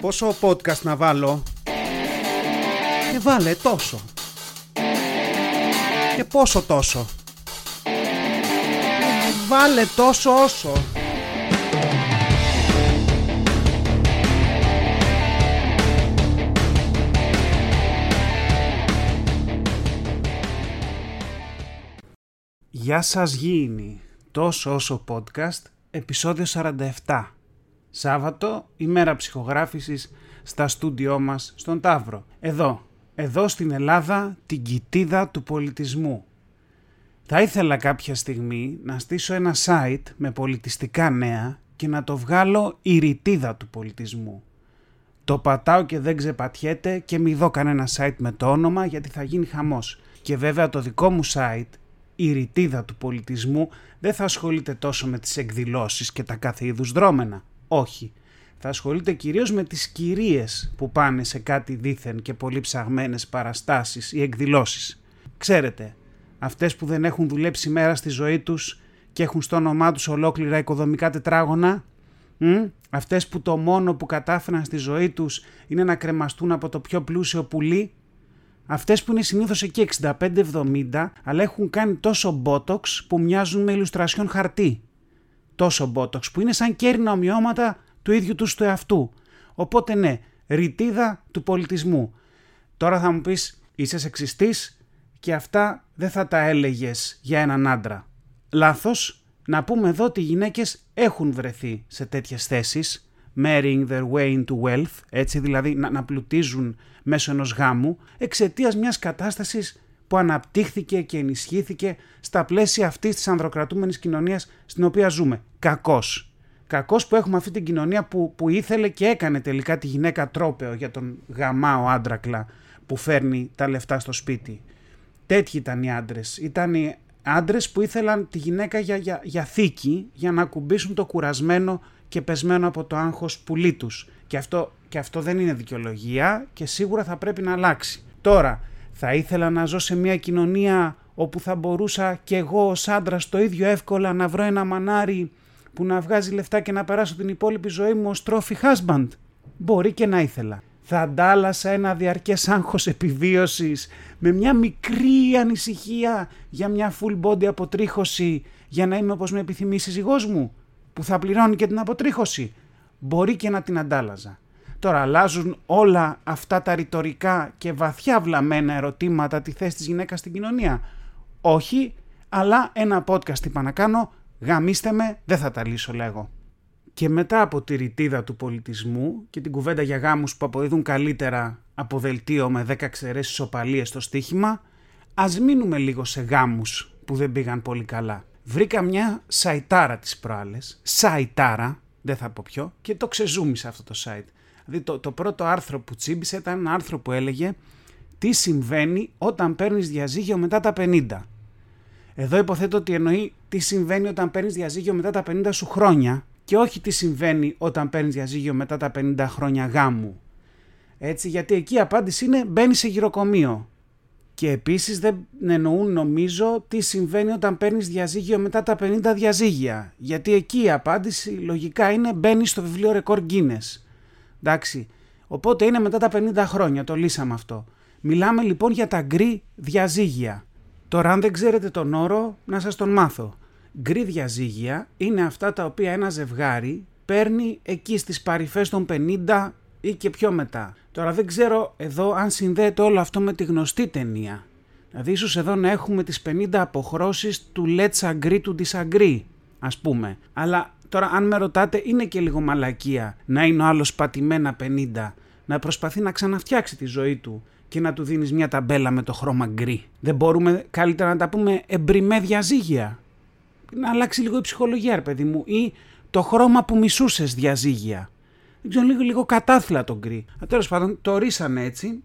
Πόσο podcast να βάλω; Και βάλε τόσο. Και πόσο τόσο. Βάλε τόσο όσο. Γεια σας γήινοι. Τόσο όσο podcast, επεισόδιο 47. Σάββατο, ημέρα ψυχογράφησης στα στούντιό μας στον Ταύρο. Εδώ, εδώ στην Ελλάδα, την κοιτίδα του πολιτισμού. Θα ήθελα κάποια στιγμή να στήσω ένα site με πολιτιστικά νέα και να το βγάλω η ρητίδα του πολιτισμού. Το πατάω και δεν ξεπατιέται και μη δω κανένα site με το όνομα γιατί θα γίνει χαμός. Και βέβαια το δικό μου site, η ρητίδα του πολιτισμού, δεν θα ασχολείται τόσο με τις εκδηλώσεις και τα κάθε είδους δρόμενα. Όχι. Θα ασχολείται κυρίως με τις κυρίες που πάνε σε κάτι δίθεν και πολύ ψαγμένες παραστάσεις ή εκδηλώσεις. Ξέρετε, αυτές που δεν έχουν δουλέψει μέρα στη ζωή τους και έχουν στο όνομά τους ολόκληρα οικοδομικά τετράγωνα, μ; αυτές που το μόνο που κατάφεραν στη ζωή τους είναι να κρεμαστούν από το πιο πλούσιο πουλί, αυτές που είναι συνήθως εκεί 65-70, αλλά έχουν κάνει τόσο botox που μοιάζουν με ηλουστρασιόν χαρτί τόσο Botox που είναι σαν κέρνα ομοιώματα του ίδιου τους του εαυτού. Οπότε ναι, ρητίδα του πολιτισμού. Τώρα θα μου πεις είσαι σεξιστής και αυτά δεν θα τα έλεγες για έναν άντρα. Λάθος, να πούμε εδώ ότι οι γυναίκες έχουν βρεθεί σε τέτοιες θέσεις, marrying their way into wealth, έτσι δηλαδή να, να πλουτίζουν μέσω ενός γάμου, εξαιτίας μιας κατάστασης που αναπτύχθηκε και ενισχύθηκε στα πλαίσια αυτής της ανδροκρατούμενης κοινωνίας στην οποία ζούμε. Κακός. Κακός που έχουμε αυτή την κοινωνία που, που ήθελε και έκανε τελικά τη γυναίκα τρόπεο για τον γαμάο άντρακλα που φέρνει τα λεφτά στο σπίτι. Τέτοιοι ήταν οι άντρες. Ήταν οι άντρες που ήθελαν τη γυναίκα για, για, για θήκη για να κουμπίσουν το κουρασμένο και πεσμένο από το άγχος πουλί τους. Και αυτό, και αυτό δεν είναι δικαιολογία και σίγουρα θα πρέπει να αλλάξει. Τώρα, θα ήθελα να ζω σε μια κοινωνία όπου θα μπορούσα κι εγώ ως άντρας το ίδιο εύκολα να βρω ένα μανάρι που να βγάζει λεφτά και να περάσω την υπόλοιπη ζωή μου ως trophy husband. Μπορεί και να ήθελα. Θα αντάλλασα ένα διαρκές άγχος επιβίωσης με μια μικρή ανησυχία για μια full body αποτρίχωση για να είμαι όπως με επιθυμεί η σύζυγός μου που θα πληρώνει και την αποτρίχωση. Μπορεί και να την αντάλλαζα. Τώρα αλλάζουν όλα αυτά τα ρητορικά και βαθιά βλαμμένα ερωτήματα τη θέση της γυναίκας στην κοινωνία. Όχι, αλλά ένα podcast είπα να κάνω, γαμίστε με, δεν θα τα λύσω λέγω. Και μετά από τη ρητίδα του πολιτισμού και την κουβέντα για γάμους που αποδίδουν καλύτερα από δελτίο με 10 εξαιρέσεις οπαλίες στο στοίχημα, ας μείνουμε λίγο σε γάμους που δεν πήγαν πολύ καλά. Βρήκα μια σαϊτάρα τις προάλλες, σαϊτάρα, δεν θα πω ποιο, και το ξεζούμισα αυτό το site. Δηλαδή το, το πρώτο άρθρο που τσίμπησε ήταν ένα άρθρο που έλεγε τι συμβαίνει όταν παίρνεις διαζύγιο μετά τα 50. Εδώ υποθέτω ότι εννοεί τι συμβαίνει όταν παίρνεις διαζύγιο μετά τα 50 σου χρόνια και όχι τι συμβαίνει όταν παίρνεις διαζύγιο μετά τα 50 χρόνια γάμου. Έτσι, γιατί εκεί η απάντηση είναι μπαίνει σε γυροκομείο. Και επίσης δεν εννοούν νομίζω τι συμβαίνει όταν παίρνεις διαζύγιο μετά τα 50 διαζύγια. Γιατί εκεί η απάντηση λογικά είναι μπαίνει στο βιβλίο ρεκόρ Guinness. Εντάξει. Οπότε είναι μετά τα 50 χρόνια, το λύσαμε αυτό. Μιλάμε λοιπόν για τα γκρι διαζύγια. Τώρα αν δεν ξέρετε τον όρο, να σας τον μάθω. Γκρι διαζύγια είναι αυτά τα οποία ένα ζευγάρι παίρνει εκεί στις παρυφές των 50 ή και πιο μετά. Τώρα δεν ξέρω εδώ αν συνδέεται όλο αυτό με τη γνωστή ταινία. Δηλαδή ίσως εδώ να έχουμε τις 50 αποχρώσεις του let's agree to disagree ας πούμε. Αλλά Τώρα, αν με ρωτάτε, είναι και λίγο μαλακία να είναι ο άλλος πατημένα 50, να προσπαθεί να ξαναφτιάξει τη ζωή του και να του δίνεις μια ταμπέλα με το χρώμα γκρι. Δεν μπορούμε καλύτερα να τα πούμε εμπριμέ διαζύγια. Να αλλάξει λίγο η ψυχολογία, ρε παιδί μου, ή το χρώμα που μισούσες διαζύγια. Δεν ξέρω, λίγο, λίγο κατάθλα το γκρι. Τέλος πάντων, το ορίσανε έτσι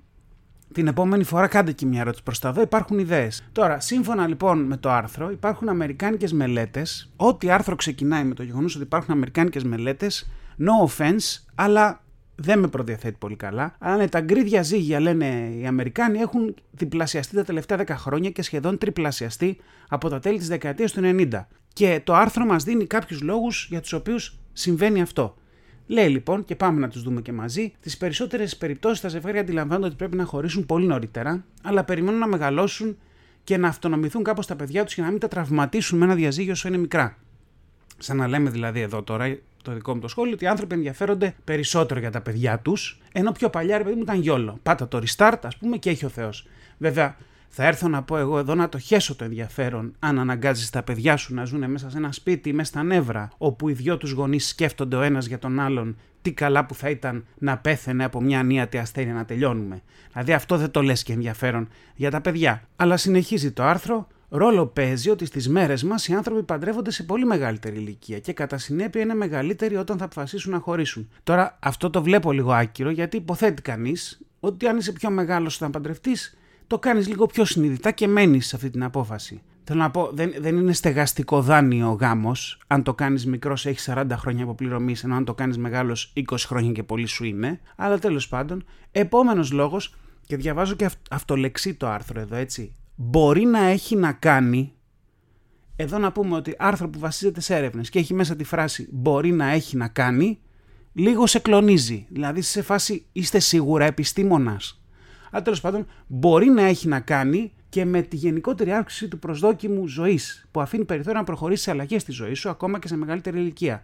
την επόμενη φορά κάντε και μια ερώτηση προς τα εδώ, υπάρχουν ιδέες. Τώρα, σύμφωνα λοιπόν με το άρθρο, υπάρχουν αμερικάνικες μελέτες. Ό,τι άρθρο ξεκινάει με το γεγονός ότι υπάρχουν αμερικάνικες μελέτες, no offense, αλλά δεν με προδιαθέτει πολύ καλά. Αλλά ναι, τα γκρι διαζύγια, λένε οι Αμερικάνοι, έχουν διπλασιαστεί τα τελευταία 10 χρόνια και σχεδόν τριπλασιαστεί από τα τέλη της δεκαετίας του 90. Και το άρθρο μας δίνει κάποιους λόγους για τους οποίους συμβαίνει αυτό. Λέει λοιπόν, και πάμε να τους δούμε και μαζί, τις περισσότερες περιπτώσεις τα ζευγάρια αντιλαμβάνονται ότι πρέπει να χωρίσουν πολύ νωρίτερα, αλλά περιμένουν να μεγαλώσουν και να αυτονομηθούν κάπως τα παιδιά τους για να μην τα τραυματίσουν με ένα διαζύγιο όσο είναι μικρά. Σαν να λέμε δηλαδή εδώ τώρα, το δικό μου το σχόλιο, ότι οι άνθρωποι ενδιαφέρονται περισσότερο για τα παιδιά τους, ενώ πιο παλιά ρε παιδί μου ήταν γιόλο. Πάτα το restart, ας πούμε, και έχει ο Θεός. Βέβαια, θα έρθω να πω εγώ εδώ να το χέσω το ενδιαφέρον αν αναγκάζεις τα παιδιά σου να ζουν μέσα σε ένα σπίτι μέσα στα νεύρα, όπου οι δυο τους γονείς σκέφτονται ο ένας για τον άλλον τι καλά που θα ήταν να πέθαινε από μια ανίατη ασθένεια να τελειώνουμε. Δηλαδή αυτό δεν το λες και ενδιαφέρον για τα παιδιά. Αλλά συνεχίζει το άρθρο, ρόλο παίζει ότι στις μέρες μας οι άνθρωποι παντρεύονται σε πολύ μεγαλύτερη ηλικία και κατά συνέπεια είναι μεγαλύτεροι όταν θα αποφασίσουν να χωρίσουν. Τώρα αυτό το βλέπω λίγο άκυρο γιατί υποθέτει κανείς ότι αν είσαι πιο μεγάλος όταν παντρευτείς το κάνεις λίγο πιο συνειδητά και μένεις σε αυτή την απόφαση. Θέλω να πω, δεν, δεν είναι στεγαστικό δάνειο ο γάμος. Αν το κάνεις μικρός, έχεις 40 χρόνια αποπληρωμής, ενώ αν το κάνεις μεγάλος, 20 χρόνια και πολύ σου είναι. Αλλά τέλος πάντων, επόμενος λόγος, και διαβάζω και αυτολεξί το άρθρο εδώ, έτσι. Μπορεί να έχει να κάνει. Εδώ να πούμε ότι άρθρο που βασίζεται σε έρευνες και έχει μέσα τη φράση μπορεί να έχει να κάνει, λίγο σε κλονίζει. Δηλαδή σε φάση είστε σίγουρα επιστήμονας αλλά τέλος πάντων μπορεί να έχει να κάνει και με τη γενικότερη αύξηση του προσδόκιμου ζωής, που αφήνει περιθώριο να προχωρήσει σε αλλαγές στη ζωή σου ακόμα και σε μεγαλύτερη ηλικία.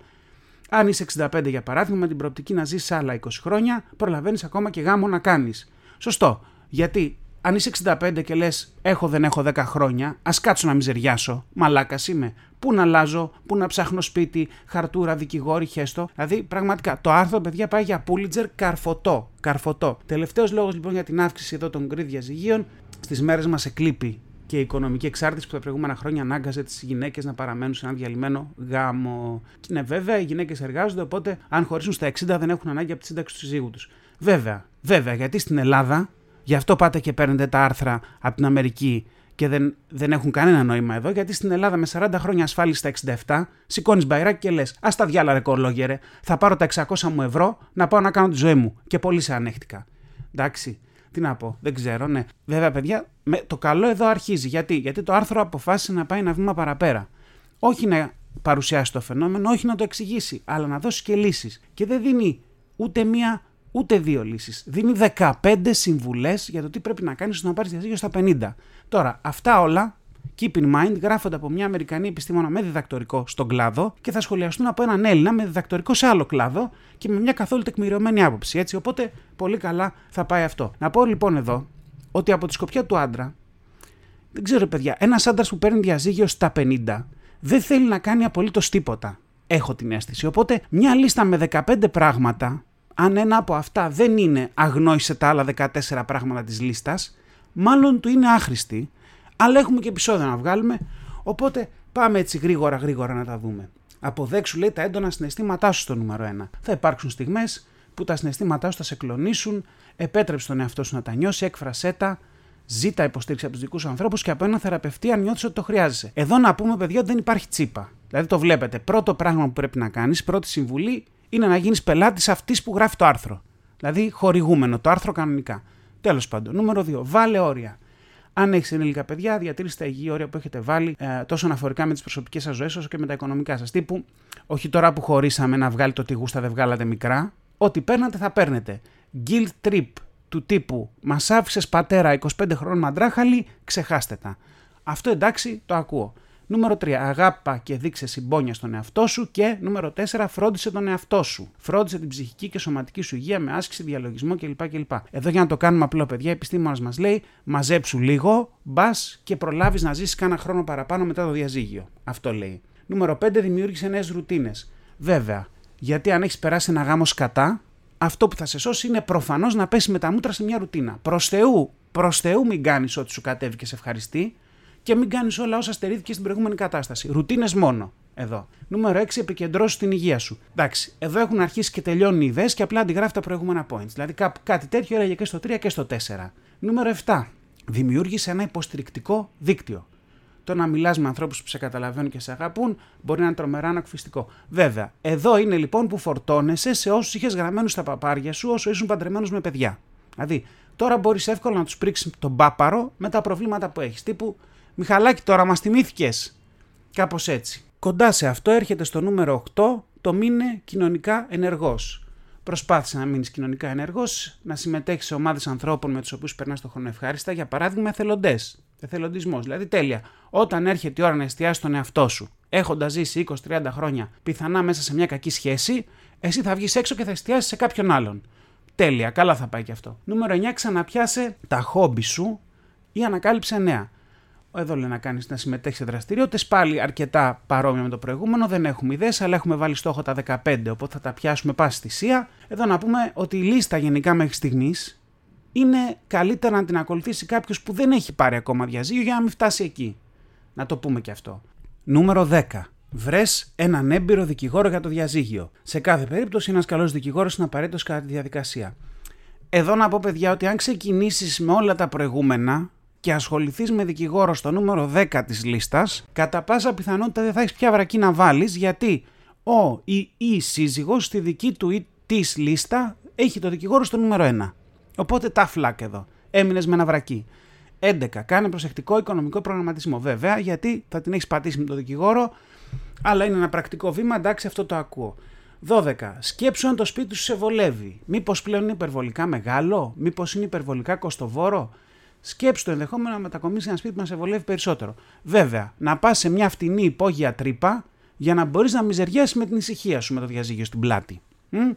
Αν είσαι 65 για παράδειγμα, με την προοπτική να ζήσει άλλα 20 χρόνια, προλαβαίνεις ακόμα και γάμο να κάνεις. Σωστό. Γιατί αν είσαι 65 και λες: Έχω δεν έχω 10 χρόνια, ας κάτσω να μιζεριάσω. Μαλάκας είμαι. Πού να αλλάζω, πού να ψάχνω σπίτι, χαρτούρα, δικηγόρη, χέστο. Δηλαδή, πραγματικά το άρθρο, παιδιά, πάει για Πούλιτζερ καρφωτό. καρφωτό. Τελευταίος λόγος λοιπόν για την αύξηση εδώ των γκρι διαζυγίων. Στις μέρες μας εκλείπει και η οικονομική εξάρτηση που τα προηγούμενα χρόνια ανάγκαζε τις γυναίκες να παραμένουν σε ένα διαλυμένο γάμο. Και ναι, βέβαια, οι γυναίκες εργάζονται, οπότε αν χωρίσουν στα 60 δεν έχουν ανάγκη από τη σύνταξη του συζύγου τους. Βέβαια, βέβαια, γιατί στην Ελλάδα Γι' αυτό πάτε και παίρνετε τα άρθρα από την Αμερική και δεν, δεν έχουν κανένα νόημα εδώ, γιατί στην Ελλάδα με 40 χρόνια ασφάλιση στα 67, σηκώνεις μπαϊράκι και λες: Α τα διάλα, ρε κορλόγερε, θα πάρω τα 600 μου ευρώ να πάω να κάνω τη ζωή μου. Και πολύ σε ανέχτηκα. Εντάξει. Τι να πω, δεν ξέρω, ναι. Βέβαια, παιδιά, με, το καλό εδώ αρχίζει. Γιατί; Γιατί το άρθρο αποφάσισε να πάει ένα βήμα παραπέρα. Όχι να παρουσιάσει το φαινόμενο, όχι να το εξηγήσει, αλλά να δώσει και λύσεις. Και δεν δίνει ούτε μία ούτε δύο λύσεις. Δίνει 15 συμβουλές για το τι πρέπει να κάνεις ώστε να πάρεις διαζύγιο στα 50. Τώρα, αυτά όλα, keep in mind, γράφονται από μια Αμερικανή επιστήμονα με διδακτορικό στον κλάδο και θα σχολιαστούν από έναν Έλληνα με διδακτορικό σε άλλο κλάδο και με μια καθόλου τεκμηριωμένη άποψη. Έτσι, οπότε πολύ καλά θα πάει αυτό. Να πω λοιπόν εδώ ότι από τη σκοπιά του άντρα, δεν ξέρω παιδιά, ένας άντρας που παίρνει διαζύγιο στα 50 δεν θέλει να κάνει απολύτως τίποτα. Έχω την αίσθηση. Οπότε μια λίστα με 15 πράγματα αν ένα από αυτά δεν είναι αγνόησε τα άλλα 14 πράγματα της λίστας, μάλλον του είναι άχρηστη, αλλά έχουμε και επεισόδια να βγάλουμε, οπότε πάμε έτσι γρήγορα γρήγορα να τα δούμε. Αποδέξου λέει τα έντονα συναισθήματά σου στο νούμερο 1. Θα υπάρξουν στιγμές που τα συναισθήματά σου θα σε κλονίσουν, επέτρεψε τον εαυτό σου να τα νιώσει, έκφρασέ τα, ζήτα υποστήριξη από τους δικούς σου ανθρώπους και από έναν θεραπευτή αν νιώθεις ότι το χρειάζεσαι. Εδώ να πούμε, παιδιά, ότι δεν υπάρχει τσίπα. Δηλαδή το βλέπετε. Πρώτο πράγμα που πρέπει να κάνεις, πρώτη συμβουλή, είναι να γίνεις πελάτης αυτής που γράφει το άρθρο. Δηλαδή χορηγούμενο, το άρθρο κανονικά. Τέλος πάντων. Νούμερο 2. Βάλε όρια. Αν έχεις ενήλικα παιδιά, διατήρησε τα υγιή όρια που έχετε βάλει ε, τόσο αναφορικά με τις προσωπικές σας ζωές όσο και με τα οικονομικά σας. Τύπου, όχι τώρα που χωρίσαμε να βγάλει το γούστα δεν βγάλατε μικρά. Ό,τι παίρνατε θα παίρνετε. Guilt trip του τύπου Μας άφησες πατέρα 25 χρόνων μαντράχαλη, ξεχάστε τα. Αυτό εντάξει, το ακούω. Νούμερο 3. Αγάπα και δείξε συμπόνια στον εαυτό σου. Και νούμερο 4. Φρόντισε τον εαυτό σου. Φρόντισε την ψυχική και σωματική σου υγεία με άσκηση, διαλογισμό κλπ. κλπ. Εδώ για να το κάνουμε απλό, παιδιά, η επιστήμονα μας λέει: Μαζέψου λίγο, μπας και προλάβεις να ζήσεις κάνα χρόνο παραπάνω μετά το διαζύγιο. Αυτό λέει. Νούμερο 5. Δημιούργησε νέες ρουτίνες. Βέβαια, γιατί αν έχεις περάσει ένα γάμο σκατά, αυτό που θα σε σώσει είναι προφανώς να πέσεις με τα μούτρα σε μια ρουτίνα. Προς Θεού, προς Θεού μην κάνεις ό,τι σου κατέβει και σε ευχαριστεί και μην κάνεις όλα όσα στερήθηκε στην προηγούμενη κατάσταση. Ρουτίνες μόνο. Εδώ. Νούμερο 6. Επικεντρώσει την υγεία σου. Εντάξει, εδώ έχουν αρχίσει και τελειώνουν οι ιδέες και απλά αντιγράφει τα προηγούμενα points. Δηλαδή κάτι τέτοιο έλεγε και στο 3 και στο 4. Νούμερο 7. Δημιούργησε ένα υποστηρικτικό δίκτυο. Το να μιλάς με ανθρώπους που σε καταλαβαίνουν και σε αγαπούν μπορεί να είναι τρομερά ανακουφιστικό. Βέβαια, εδώ είναι λοιπόν που φορτώνεσαι σε όσους είχες γραμμένους στα παπάρια σου όσο ήσουν παντρεμένος με παιδιά. Δηλαδή, τώρα μπορείς εύκολα να τους πρίξεις τον πάπαρο με τα προβλήματα που έχεις. Τύπου Μιχαλάκη, τώρα μας θυμήθηκες. Κάπως έτσι. Κοντά σε αυτό έρχεται στο νούμερο 8 το μείνε κοινωνικά ενεργός. Προσπάθησε να μείνεις κοινωνικά ενεργός, να συμμετέχεις σε ομάδες ανθρώπων με τους οποίους περνάς το χρόνο ευχάριστα, για παράδειγμα εθελοντές. Εθελοντισμός. Δηλαδή, τέλεια. Όταν έρχεται η ώρα να εστιάσεις τον εαυτό σου, έχοντας ζήσει 20-30 χρόνια πιθανά μέσα σε μια κακή σχέση, εσύ θα βγεις έξω και θα εστιάσεις σε κάποιον άλλον. Τέλεια, καλά θα πάει και αυτό. Νούμερο 9, ξαναπιάσε τα χόμπι σου ή ανακάλυψε νέα. Εδώ λέει να κάνεις να συμμετέχεις σε δραστηριότητες. Πάλι αρκετά παρόμοια με το προηγούμενο. Δεν έχουμε ιδέες, αλλά έχουμε βάλει στόχο τα 15, οπότε θα τα πιάσουμε πάση θυσία. Εδώ να πούμε ότι η λίστα γενικά μέχρι στιγμής είναι καλύτερα να την ακολουθήσει κάποιος που δεν έχει πάρει ακόμα διαζύγιο για να μην φτάσει εκεί. Να το πούμε και αυτό. Νούμερο 10. Βρες έναν έμπειρο δικηγόρο για το διαζύγιο. Σε κάθε περίπτωση, ένας καλός δικηγόρος είναι απαραίτητος κατά τη διαδικασία. Εδώ να πω, παιδιά, ότι αν ξεκινήσεις με όλα τα προηγούμενα και ασχοληθείς με δικηγόρο στο νούμερο 10 της λίστας, κατά πάσα πιθανότητα δεν θα έχεις πια βρακή να βάλεις, γιατί ο ή η σύζυγος στη δική του ή της λίστα έχει το δικηγόρο στο νούμερο 1. Οπότε τα φλακ εδώ. Έμεινες με ένα βρακί. 11. Κάνε προσεκτικό οικονομικό προγραμματισμό. Βέβαια, γιατί θα την έχεις πατήσει με τον δικηγόρο, αλλά είναι ένα πρακτικό βήμα, εντάξει, αυτό το ακούω. 12. Σκέψου αν το σπίτι σου σε βολεύει. Μήπως πλέον είναι υπερβολικά μεγάλο, μήπως είναι υπερβολικά κοστοβόρο; Σκέψου το ενδεχόμενο να μετακομίσει ένα σπίτι που να σε βολεύει περισσότερο. Βέβαια, να πας σε μια φτηνή υπόγεια τρύπα για να μπορείς να μιζεριάσεις με την ησυχία σου με το διαζύγιο στην πλάτη. Μ;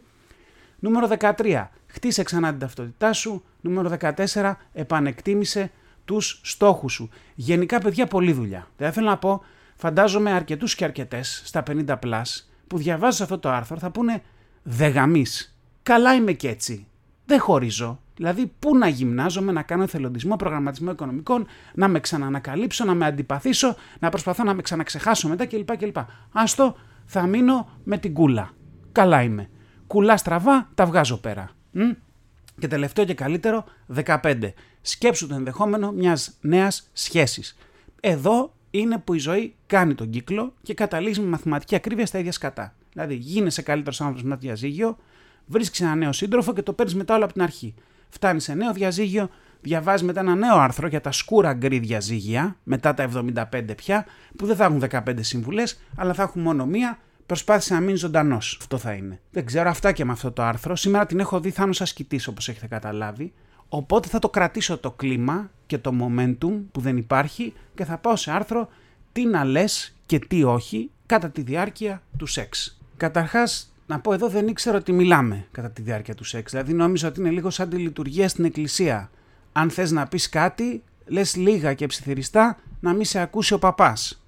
Νούμερο 13. Χτίσε ξανά την ταυτότητά σου. Νούμερο 14. Επανεκτίμησε τους στόχους σου. Γενικά, παιδιά, πολλή δουλειά. Δεν θέλω να πω, φαντάζομαι αρκετούς και αρκετές στα 50 πλάς που διαβάζουν αυτό το άρθρο θα πούνε Δε γαμείς. Καλά είμαι και έτσι. Δεν χωρίζω. Δηλαδή, πού να γυμνάζομαι, να κάνω εθελοντισμό, προγραμματισμό οικονομικών, να με ξανανακαλύψω, να με αντιπαθήσω, να προσπαθώ να με ξαναξεχάσω μετά κλπ. κλπ. Άστο, θα μείνω με την κούλα. Καλά είμαι. Κουλά στραβά, τα βγάζω πέρα. Μ; Και τελευταίο και καλύτερο, 15. Σκέψου το ενδεχόμενο μιας νέας σχέσης. Εδώ είναι που η ζωή κάνει τον κύκλο και καταλήγεις με μαθηματική ακρίβεια στα ίδια σκατά. Δηλαδή, γίνεσαι καλύτερος άνθρωπος με το διαζύγιο, βρίσκεις ένα νέο σύντροφο και το παίρνεις μετά όλο από την αρχή. Φτάνεις σε νέο διαζύγιο, διαβάζεις μετά ένα νέο άρθρο για τα σκούρα γκρι διαζύγια, μετά τα 75 πια, που δεν θα έχουν 15 συμβουλέ, αλλά θα έχουν μόνο μία. Προσπάθησε να μείνεις ζωντανός. Αυτό θα είναι. Δεν ξέρω αυτά και με αυτό το άρθρο. Σήμερα την έχω δει θάνο ασκητή, όπως έχετε καταλάβει. Οπότε θα το κρατήσω το κλίμα και το momentum που δεν υπάρχει και θα πάω σε άρθρο τι να λες και τι όχι κατά τη διάρκεια του σεξ. Καταρχάς, να πω εδώ δεν ήξερα ότι μιλάμε κατά τη διάρκεια του σεξ. Δηλαδή νόμιζα ότι είναι λίγο σαν τη λειτουργία στην εκκλησία. Αν θες να πεις κάτι, λες λίγα και ψιθυριστά να μην σε ακούσει ο παπάς.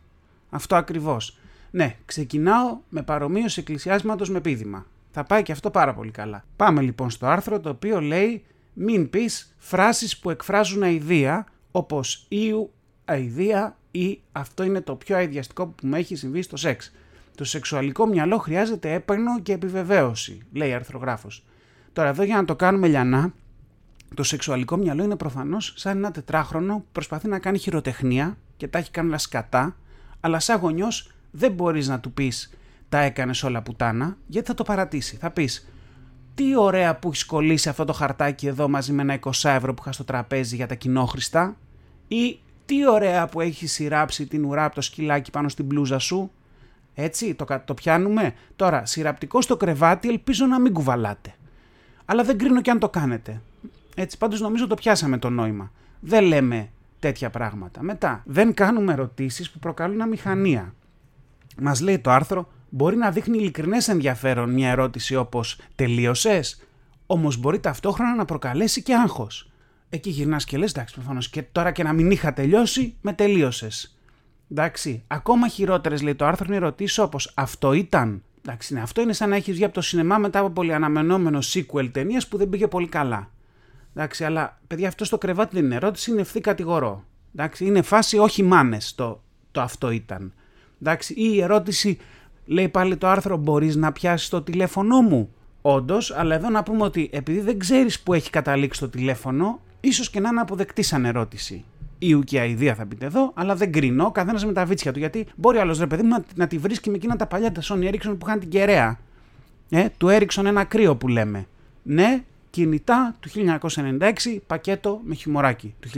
Αυτό ακριβώς. Ναι, ξεκινάω με παρομοίωση εκκλησιάσματος με πίδημα. Θα πάει και αυτό πάρα πολύ καλά. Πάμε λοιπόν στο άρθρο το οποίο λέει μην πεις φράσεις που εκφράζουν αηδία όπως «Ιου αηδία» ή «Αυτό είναι το πιο αειδιαστικό που μου έχει συμβεί στο σεξ». Το σεξουαλικό μυαλό χρειάζεται έπαιρνο και επιβεβαίωση, λέει αρθρογράφος. Τώρα εδώ για να το κάνουμε λιανά, το σεξουαλικό μυαλό είναι προφανώς σαν ένα τετράχρονο που προσπαθεί να κάνει χειροτεχνία και τα έχει κάνει σκατά, αλλά σαν γονιός δεν μπορείς να του πεις τα έκανες όλα πουτάνα, γιατί θα το παρατήσει. Θα πεις τι ωραία που έχεις κολλήσει αυτό το χαρτάκι εδώ μαζί με ένα 20 ευρώ που είχα στο τραπέζι για τα κοινόχρηστα ή τι ωραία που έχεις σειράψει την ουρά από το σκυλάκι πάνω στην μπλούζα σου. Έτσι, το, το πιάνουμε. Τώρα, σειραπτικό στο κρεβάτι ελπίζω να μην κουβαλάτε. Αλλά δεν κρίνω και αν το κάνετε. Έτσι, πάντως νομίζω το πιάσαμε το νόημα. Δεν λέμε τέτοια πράγματα. Μετά, δεν κάνουμε ερωτήσεις που προκαλούν αμηχανία. Μας λέει το άρθρο μπορεί να δείχνει ειλικρινές ενδιαφέρον μια ερώτηση όπως Τελείωσες, όμως μπορεί ταυτόχρονα να προκαλέσει και άγχος. Εκεί γυρνάς και λες: Εντάξει, προφανώς και τώρα και να μην είχα τελειώσει, με τελείωσες. Εντάξει, ακόμα χειρότερες λέει το άρθρο είναι ερωτήσεις όπως Αυτό ήταν. Εντάξει, ναι, αυτό είναι σαν να έχεις βγει από το σινεμά μετά από πολύ αναμενόμενο sequel ταινίας που δεν πήγε πολύ καλά. Εντάξει, αλλά παιδιά, αυτό στο κρεβάτι δεν είναι ερώτηση, είναι ευθύ κατηγορό. Εντάξει, είναι φάση όχι μάνες το, το αυτό ήταν. Εντάξει, ή η ερώτηση Λέει πάλι το άρθρο μπορείς να πιάσεις το τηλέφωνό μου. Όντως, αλλά εδώ να πούμε ότι επειδή δεν ξέρεις που έχει καταλήξει το τηλέφωνο, ίσως και να είναι αποδεκτή σαν ερώτηση. Η ουκια ιδέα θα πείτε εδώ, αλλά δεν κρίνω, καθένας με τα βίτσια του. Γιατί μπορεί άλλος ρε παιδί μου να, να τη βρίσκει με εκείνα τα παλιά τα Sony Ericsson που είχαν την κεραία. Ε, του Ericsson ένα κρύο που λέμε. Ναι, κινητά του 1996, πακέτο με χιμωράκι του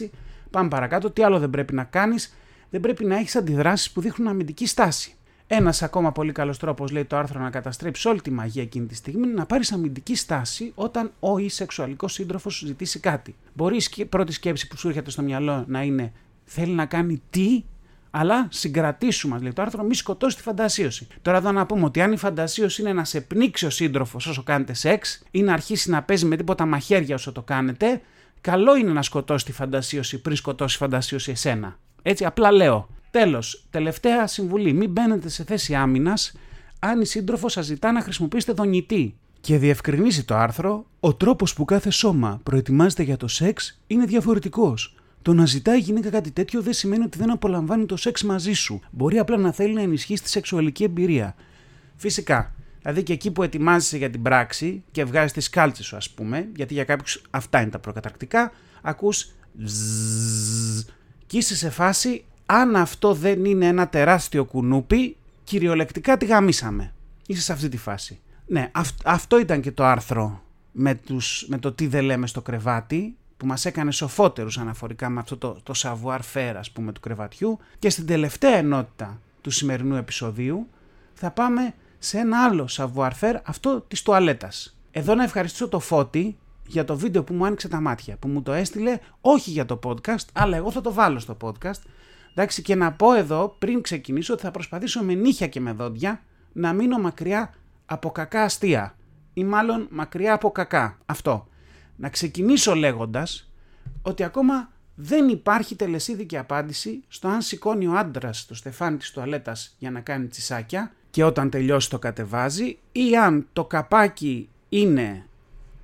1996. Πάμε παρακάτω. Τι άλλο δεν πρέπει να κάνεις, δεν πρέπει να έχεις αντιδράσεις που δείχνουν αμυντική στάση. Ένας ακόμα πολύ καλός τρόπος, λέει το άρθρο, να καταστρέψει όλη τη μαγεία εκείνη τη στιγμή είναι να πάρεις αμυντική στάση όταν ο ή σεξουαλικό σύντροφος σου ζητήσει κάτι. Μπορεί η πρώτη σκέψη που σου έρχεται στο μυαλό να είναι θέλει να κάνει τι, αλλά συγκρατήσουμε, λέει το άρθρο, μη σκοτώσει τη φαντασίωση. Τώρα εδώ να πούμε ότι αν η φαντασίωση είναι να σε πνίξει ο σύντροφος όσο κάνετε σεξ ή να αρχίσει να παίζει με τίποτα μαχαίρια όσο το κάνετε, καλό είναι να σκοτώσει τη φαντασίωση πριν σκοτώσει η φαντασίωση εσένα. Έτσι, απλά λέω. Τέλος, τελευταία συμβουλή. Μην μπαίνετε σε θέση άμυνας αν η σύντροφος σας ζητά να χρησιμοποιήσετε δονητή. Και διευκρινίζει το άρθρο, ο τρόπος που κάθε σώμα προετοιμάζεται για το σεξ είναι διαφορετικός. Το να ζητάει η γυναίκα κάτι τέτοιο δεν σημαίνει ότι δεν απολαμβάνει το σεξ μαζί σου. Μπορεί απλά να θέλει να ενισχύσει τη σεξουαλική εμπειρία. Φυσικά. Δηλαδή και εκεί που ετοιμάζεσαι για την πράξη και βγάζεις τις κάλτσες σου, ας πούμε, γιατί για κάποιους αυτά είναι τα προκαταρκτικά, ακούς και είσαι σε φάση αν αυτό δεν είναι ένα τεράστιο κουνούπι, κυριολεκτικά τη γαμίσαμε. Είσαι σε αυτή τη φάση. Ναι, αυτό ήταν και το άρθρο με, τους, με το τι δεν λέμε στο κρεβάτι, που μας έκανε σοφότερους αναφορικά με αυτό το, το savoir faire, ας πούμε, του κρεβατιού. Και στην τελευταία ενότητα του σημερινού επεισοδίου θα πάμε σε ένα άλλο savoir faire, αυτό της τουαλέτας. Εδώ να ευχαριστήσω το Φώτη για το βίντεο που μου άνοιξε τα μάτια, που μου το έστειλε όχι για το podcast, αλλά εγώ θα το βάλω στο podcast, Εντάξει, και να πω εδώ πριν ξεκινήσω ότι θα προσπαθήσω με νύχια και με δόντια να μείνω μακριά από κακά αστεία. Ή μάλλον μακριά από κακά. Αυτό. Να ξεκινήσω λέγοντας ότι ακόμα δεν υπάρχει τελεσίδικη απάντηση στο αν σηκώνει ο άντρας το στεφάνι της τουαλέτας για να κάνει τσισάκια και όταν τελειώσει το κατεβάζει ή αν το καπάκι είναι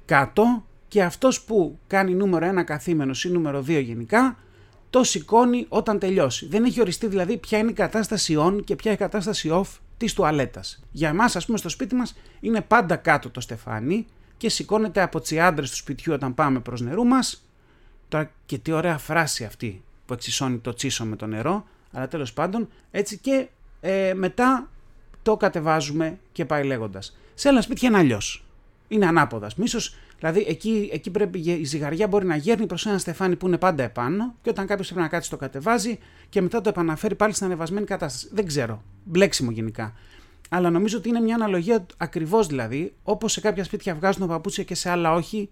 κάτω και αυτός που κάνει νούμερο 1 καθήμενος ή νούμερο 2 γενικά το σηκώνει όταν τελειώσει. Δεν έχει οριστεί δηλαδή ποια είναι η κατάσταση on και ποια είναι η κατάσταση off της τουαλέτας. Για εμάς, ας πούμε, στο σπίτι μας είναι πάντα κάτω το στεφάνι και σηκώνεται από τις άντρες του σπιτιού όταν πάμε προς νερού μας. Τώρα και τι ωραία φράση αυτή που εξισώνει το τσίσο με το νερό, αλλά τέλος πάντων έτσι και ε, μετά το κατεβάζουμε και πάει λέγοντας. Σε άλλα σπίτια είναι αλλιώς. Είναι ανάποδας. Μίσο Δηλαδή εκεί, εκεί πρέπει η ζυγαριά μπορεί να γέρνει προς ένα στεφάνι που είναι πάντα επάνω και όταν κάποιος πρέπει να κάτσει το κατεβάζει και μετά το επαναφέρει πάλι στην ανεβασμένη κατάσταση. Δεν ξέρω. Μπλέξιμο γενικά. Αλλά νομίζω ότι είναι μια αναλογία ακριβώς δηλαδή, όπως σε κάποια σπίτια βγάζουν παπούτσια και σε άλλα όχι.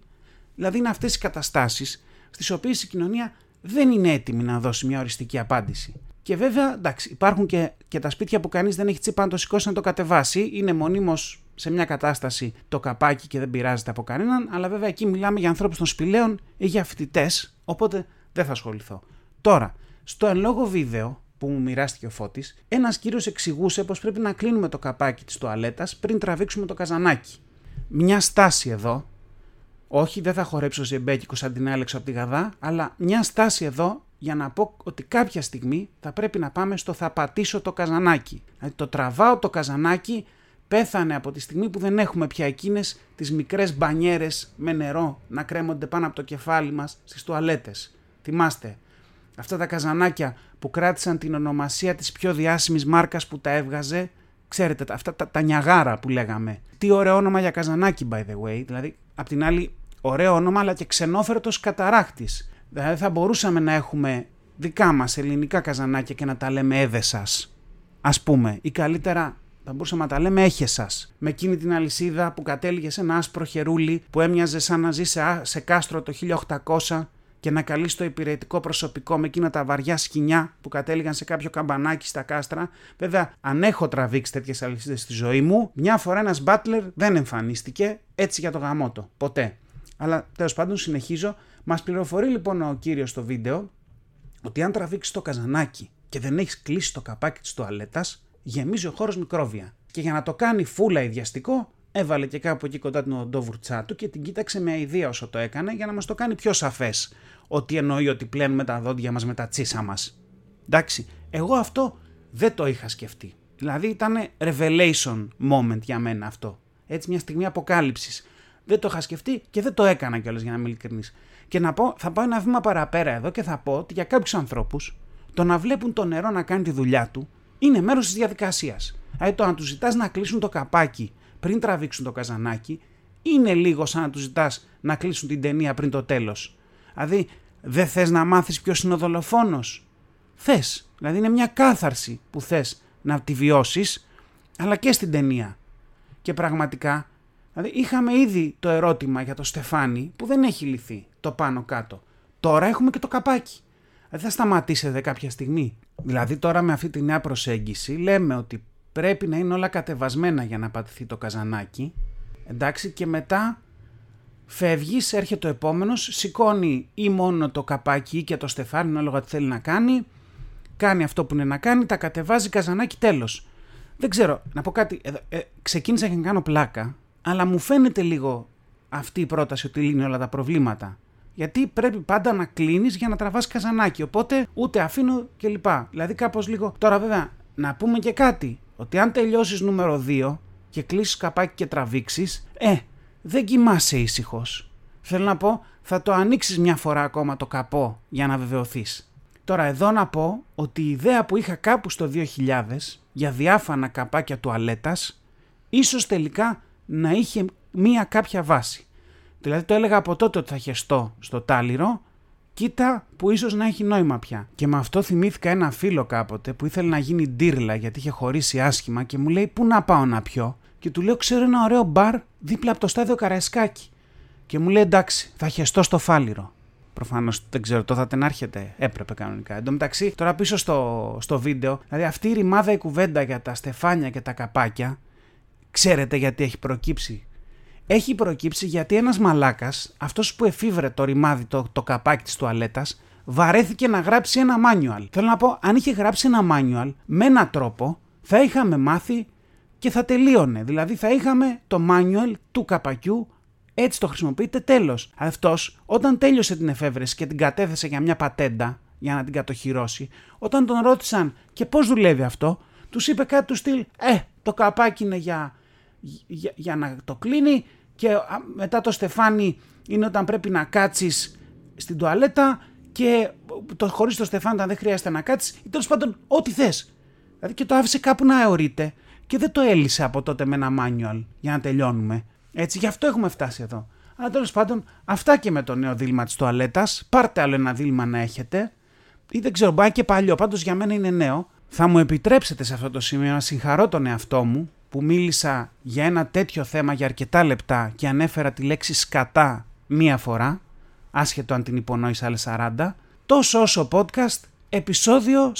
Δηλαδή είναι αυτές οι καταστάσεις στις οποίες η κοινωνία δεν είναι έτοιμη να δώσει μια οριστική απάντηση. Και βέβαια, εντάξει, υπάρχουν και, και τα σπίτια που κανείς δεν έχει τσίπα να το σηκώσει να το κατεβάσει, είναι μονίμως σε μια κατάσταση το καπάκι και δεν πειράζεται από κανέναν, αλλά βέβαια εκεί μιλάμε για ανθρώπους των σπηλαίων ή για φοιτητές, οπότε δεν θα ασχοληθώ. Τώρα, στο εν λόγω βίντεο που μου μοιράστηκε ο Φώτης, ένας κύριος εξηγούσε πως πρέπει να κλείνουμε το καπάκι της τουαλέτας πριν τραβήξουμε το καζανάκι. Μια στάση εδώ, όχι δεν θα χορέψω ζεμπέκικο σαν την Άλεξο από τη Γαδά, αλλά μια στάση εδώ για να πω ότι κάποια στιγμή θα πρέπει να πάμε στο θα πατήσω το καζανάκι. Δηλαδή το τραβάω το καζανάκι πέθανε από τη στιγμή που δεν έχουμε πια εκείνες τις μικρές μπανιέρες με νερό να κρέμονται πάνω από το κεφάλι μας στις τουαλέτες. Θυμάστε, αυτά τα καζανάκια που κράτησαν την ονομασία της πιο διάσημης μάρκας που τα έβγαζε, ξέρετε, αυτά τα, τα νιαγάρα που λέγαμε. Τι ωραίο όνομα για καζανάκι, by the way, δηλαδή, απ' την άλλη, ωραίο όνομα, αλλά και ξενόφερτος καταράχτης. Δηλαδή θα μπορούσαμε να έχουμε δικά μας ελληνικά καζανάκια και να τα λέμε έδεσας, ας πούμε, ή καλύτερα θα μπορούσαμε να τα λέμε έχε σας. Με εκείνη την αλυσίδα που κατέληγε σε ένα άσπρο χερούλι που έμοιαζε σαν να ζει σε, σε κάστρο το 1800 και να καλείς το υπηρετικό προσωπικό με εκείνα τα βαριά σκηνιά που κατέληγαν σε κάποιο καμπανάκι στα κάστρα. Βέβαια, αν έχω τραβήξει τέτοιες αλυσίδες στη ζωή μου, μια φορά ένας μπάτλερ δεν εμφανίστηκε έτσι για το γαμότο. Ποτέ. Αλλά τέλος πάντων συνεχίζω. Μας πληροφορεί λοιπόν ο κύριος στο βίντεο ότι αν τραβήξεις το καζανάκι και δεν έχεις κλείσει το καπάκι της τουαλέτας, γεμίζει ο χώρος μικρόβια. Και για να το κάνει φούλα ιδιαστικό, έβαλε και κάπου εκεί κοντά την οντόβουρτσά του και την κοίταξε με αηδία όσο το έκανε για να μας το κάνει πιο σαφές ότι εννοεί ότι πλένουμε τα δόντια μας με τα τσίσα μας. Εντάξει, εγώ αυτό δεν το είχα σκεφτεί. Δηλαδή ήταν revelation moment για μένα αυτό. Έτσι μια στιγμή αποκάλυψης. Δεν το είχα σκεφτεί και δεν το έκανα κιόλας για να είμαι ειλικρινής. Και να πω, θα πάω ένα βήμα παραπέρα εδώ και θα πω ότι για κάποιους ανθρώπους το να βλέπουν το νερό να κάνει τη δουλειά του είναι μέρος της διαδικασίας. Δηλαδή το να τους ζητάς να κλείσουν το καπάκι πριν τραβήξουν το καζανάκι είναι λίγο σαν να τους ζητάς να κλείσουν την ταινία πριν το τέλος. Δηλαδή δεν θες να μάθεις ποιος είναι ο δολοφόνος. Θες. Δηλαδή είναι μια κάθαρση που θες να τη βιώσεις, αλλά και στην ταινία. Και πραγματικά, δηλαδή είχαμε ήδη το ερώτημα για το Στεφάνι που δεν έχει λυθεί το πάνω κάτω. Τώρα έχουμε και το καπάκι. Δεν θα σταματήσετε κάποια στιγμή. Δηλαδή τώρα με αυτή τη νέα προσέγγιση λέμε ότι πρέπει να είναι όλα κατεβασμένα για να πατηθεί το καζανάκι. Εντάξει και μετά φεύγεις, έρχεται ο επόμενος, σηκώνει ή μόνο το καπάκι ή και το στεφάνι ανάλογα τι θέλει να κάνει, κάνει αυτό που είναι να κάνει, τα κατεβάζει καζανάκι τέλος. Δεν ξέρω, να πω κάτι, ε, ε, ξεκίνησα και να κάνω πλάκα, αλλά μου φαίνεται λίγο αυτή η πρόταση ότι λύνει όλα τα προβλήματα. Γιατί πρέπει πάντα να κλείνεις για να τραβάς καζανάκι. Οπότε ούτε αφήνω κλπ. Δηλαδή κάπως λίγο. Τώρα βέβαια να πούμε και κάτι. Ότι αν τελειώσεις νούμερο 2 και κλείσεις καπάκι και τραβήξεις, ε, δεν κοιμάσαι ήσυχος. Θέλω να πω, θα το ανοίξεις μια φορά ακόμα το καπό για να βεβαιωθείς. Τώρα εδώ να πω ότι η ιδέα που είχα κάπου στο 2000 για διάφανα καπάκια τουαλέτας ίσως τελικά να είχε μία κάποια βάση. Δηλαδή το έλεγα από τότε ότι θα χεστώ στο τάλιρο, κοίτα που ίσως να έχει νόημα πια. Και με αυτό θυμήθηκα ένα φίλο κάποτε που ήθελε να γίνει ντύρλα γιατί είχε χωρίσει άσχημα και μου λέει πού να πάω να πιω; Και του λέω ξέρω ένα ωραίο μπαρ δίπλα από το στάδιο Καραϊσκάκη. Και μου λέει εντάξει θα χεστώ στο φάλιρο. Προφανώς δεν ξέρω, το θα την άρχεται. Έπρεπε κανονικά. Εν τω μεταξύ, τώρα πίσω στο, στο βίντεο, δηλαδή αυτή η ρημάδα η κουβέντα για τα στεφάνια και τα καπάκια, ξέρετε γιατί έχει προκύψει έχει προκύψει γιατί ένας μαλάκας, αυτός που εφήβρε το ρημάδι, το, το καπάκι της τουαλέτας, βαρέθηκε να γράψει ένα manual. Θέλω να πω, αν είχε γράψει ένα manual με έναν τρόπο, θα είχαμε μάθει και θα τελείωνε. Δηλαδή θα είχαμε το manual του καπακιού, έτσι το χρησιμοποιείτε τέλος. Αυτός όταν τέλειωσε την εφεύρεση και την κατέθεσε για μια πατέντα, για να την κατοχυρώσει, όταν τον ρώτησαν και πώς δουλεύει αυτό, τους είπε κάτι τους στυλ, ε, το καπάκι είναι για, για, για να το κλείνει, και μετά το στεφάνι είναι όταν πρέπει να κάτσεις στην τουαλέτα και το, χωρίς το στεφάνι όταν δεν χρειάζεται να κάτσεις ή τέλος πάντων ό,τι θες. Δηλαδή και το άφησε κάπου να αιωρείται και δεν το έλυσε από τότε με ένα manual για να τελειώνουμε. Έτσι, γι' αυτό έχουμε φτάσει εδώ. Αλλά τέλος πάντων, αυτά και με το νέο δίλημα της τουαλέτας. Πάρτε άλλο ένα δίλημα να έχετε. Ή δεν ξέρω, πάει και παλιό. Πάντως για μένα είναι νέο. Θα μου επιτρέψετε σε αυτό το σημείο να συγχαρώ τον εαυτό μου που μίλησα για ένα τέτοιο θέμα για αρκετά λεπτά και ανέφερα τη λέξη σκατά μία φορά, άσχετο αν την υπονόησα άλλες 40, τόσο όσο podcast, επεισόδιο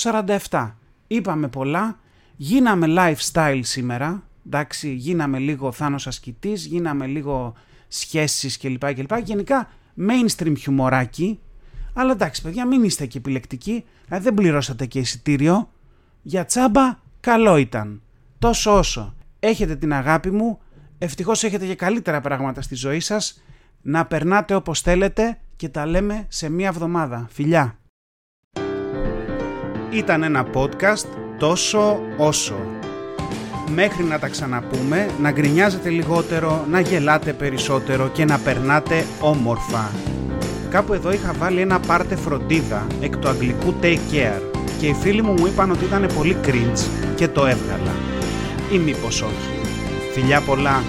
47. Είπαμε πολλά, γίναμε lifestyle σήμερα, εντάξει, γίναμε λίγο Θάνος Ασκητής, γίναμε λίγο σχέσεις κλπ. κλπ. Γενικά mainstream χιουμοράκι, αλλά εντάξει παιδιά μην είστε και επιλεκτικοί, δηλαδή δεν πληρώσατε και εισιτήριο, για τσάμπα καλό ήταν. Τόσο όσο έχετε την αγάπη μου, ευτυχώς έχετε και καλύτερα πράγματα στη ζωή σας, να περνάτε όπως θέλετε και τα λέμε σε μία εβδομάδα. Φιλιά! Ήταν ένα podcast τόσο όσο. Μέχρι να τα ξαναπούμε, να γκρινιάζετε λιγότερο, να γελάτε περισσότερο και να περνάτε όμορφα. Κάπου εδώ είχα βάλει ένα πάρτε φροντίδα εκ του αγγλικού take care και οι φίλοι μου μου είπαν ότι ήταν πολύ cringe και το έβγαλα ή μήπως όχι. Φιλιά πολλά